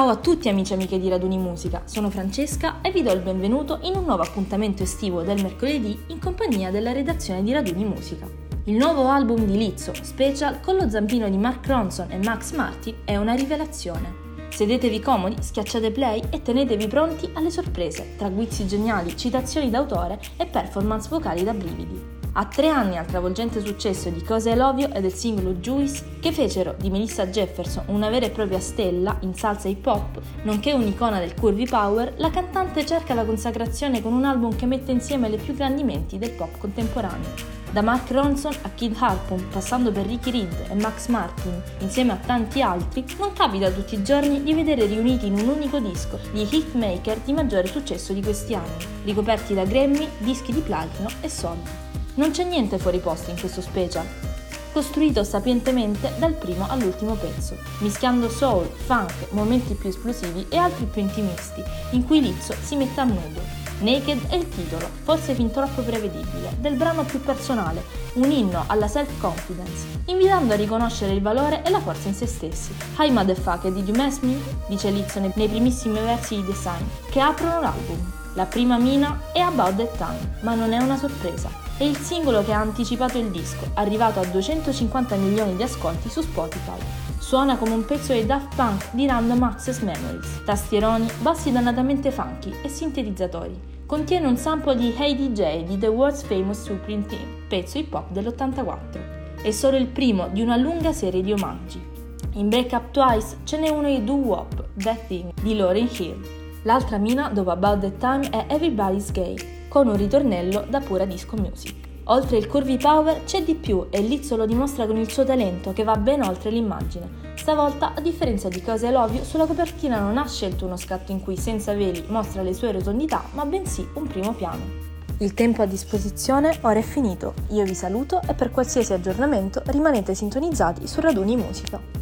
Ciao a tutti amici e amiche di Raduni Musica, sono Francesca e vi do il benvenuto in un nuovo appuntamento estivo del mercoledì in compagnia della redazione di Raduni Musica. Il nuovo album di Lizzo, Special, con lo zampino di Mark Ronson e Max Martin, è una rivelazione. Sedetevi comodi, schiacciate play e tenetevi pronti alle sorprese, tra guizzi geniali, citazioni d'autore e performance vocali da brividi. A tre anni al travolgente successo di Cose Lovio e del singolo Juice, che fecero di Melissa Jefferson una vera e propria stella in salsa hip hop, nonché un'icona del curvy power, la cantante cerca la consacrazione con un album che mette insieme le più grandi menti del pop contemporaneo. Da Mark Ronson a Kid Harpoon, passando per Ricky Reed e Max Martin, insieme a tanti altri, non capita tutti i giorni di vedere riuniti in un unico disco gli hitmaker di maggiore successo di questi anni, ricoperti da Grammy, dischi di platino e soldi. Non c'è niente fuori posto in questo special, costruito sapientemente dal primo all'ultimo pezzo, mischiando soul, funk, momenti più esplosivi e altri più intimisti, in cui Lizzo si mette a nudo. Naked è il titolo, forse fin troppo prevedibile, del brano più personale, un inno alla self-confidence, invitando a riconoscere il valore e la forza in se stessi. Hi motherfucker, did you mess me? dice Lizzo nei primissimi versi di Design, che aprono l'album. La prima mina è About That Time, ma non è una sorpresa è il singolo che ha anticipato il disco, arrivato a 250 milioni di ascolti su Spotify. Suona come un pezzo dei Daft Punk di Random Access Memories, tastieroni, bassi dannatamente funky e sintetizzatori. Contiene un sample di Hey DJ di The World's Famous Supreme Team, pezzo hip hop dell'84. È solo il primo di una lunga serie di omaggi. In Break Up Twice ce n'è uno di Do Wop, That Thing, di Lauryn Hill. L'altra mina dopo About That Time è Everybody's Gay, con un ritornello da pura disco music. Oltre il curvy power c'è di più e Lizzo lo dimostra con il suo talento che va ben oltre l'immagine. Stavolta, a differenza di Cose Lovio, sulla copertina non ha scelto uno scatto in cui senza veli mostra le sue rotondità, ma bensì un primo piano. Il tempo a disposizione ora è finito, io vi saluto e per qualsiasi aggiornamento rimanete sintonizzati su Raduni Musica.